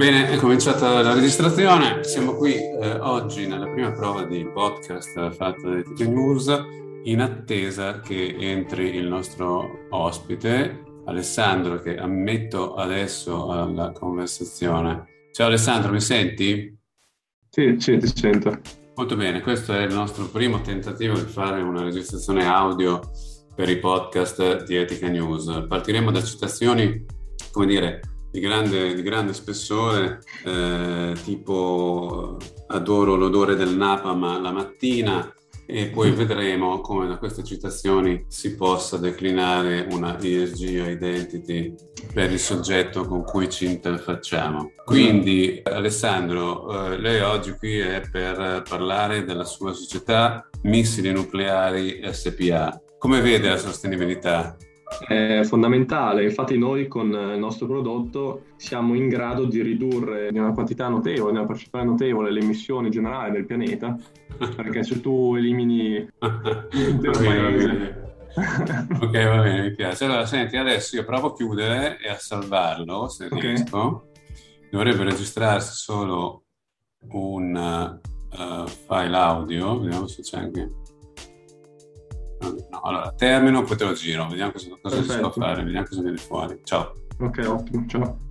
Bene, è cominciata la registrazione. Siamo qui eh, oggi nella prima prova di podcast fatta da Etica News in attesa che entri il nostro ospite, Alessandro, che ammetto adesso alla conversazione. Ciao Alessandro, mi senti? Sì, sì, ti sento. Molto bene, questo è il nostro primo tentativo di fare una registrazione audio per i podcast di Etica News. Partiremo da citazioni, come dire, di grande, di grande spessore, eh, tipo adoro l'odore del napalm la mattina e poi vedremo come da queste citazioni si possa declinare una ESG identity per il soggetto con cui ci interfacciamo. Quindi Alessandro, eh, lei oggi qui è per parlare della sua società Missili Nucleari SPA. Come vede la sostenibilità? È fondamentale, infatti noi con il nostro prodotto siamo in grado di ridurre in una quantità notevole, in una percentuale notevole le emissioni generali del pianeta, perché se tu elimini l'intero paese... ok, va bene, mi piace. Allora, senti, adesso io provo a chiudere e a salvarlo, se okay. riesco. Dovrebbe registrarsi solo un uh, file audio, vediamo se c'è anche... No, allora, termino, poi te lo giro, vediamo cosa, cosa si può fare, vediamo cosa viene fuori. Ciao. Ok, ottimo, ciao.